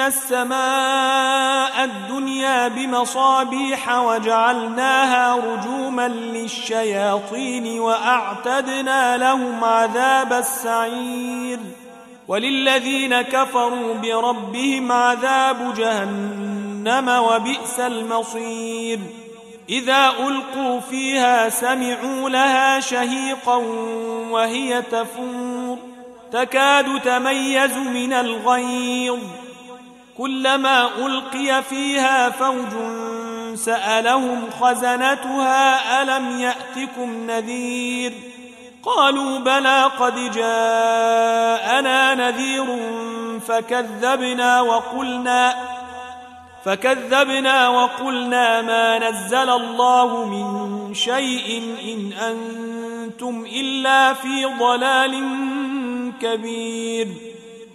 السماء الدنيا بمصابيح وجعلناها رجوما للشياطين وأعتدنا لهم عذاب السعير وللذين كفروا بربهم عذاب جهنم وبئس المصير إذا ألقوا فيها سمعوا لها شهيقا وهي تفور تكاد تميز من الغيظ كلما ألقي فيها فوج سألهم خزنتها ألم يأتكم نذير قالوا بلى قد جاءنا نذير فكذبنا وقلنا فكذبنا وقلنا ما نزل الله من شيء إن أنتم إلا في ضلال كبير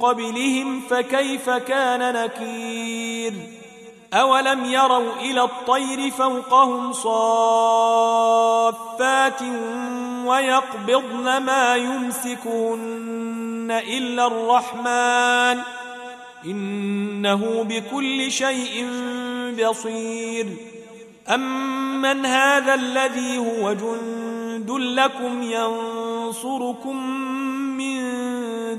قبلهم فكيف كان نكير أولم يروا إلى الطير فوقهم صافات ويقبضن ما يمسكهن إلا الرحمن إنه بكل شيء بصير أمن هذا الذي هو جند لكم ينصركم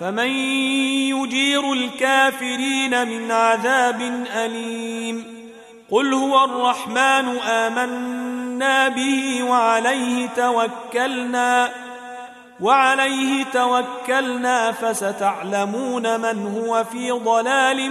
فمن يجير الكافرين من عذاب أليم. قل هو الرحمن آمنا به وعليه توكلنا وعليه توكلنا فستعلمون من هو في ضلال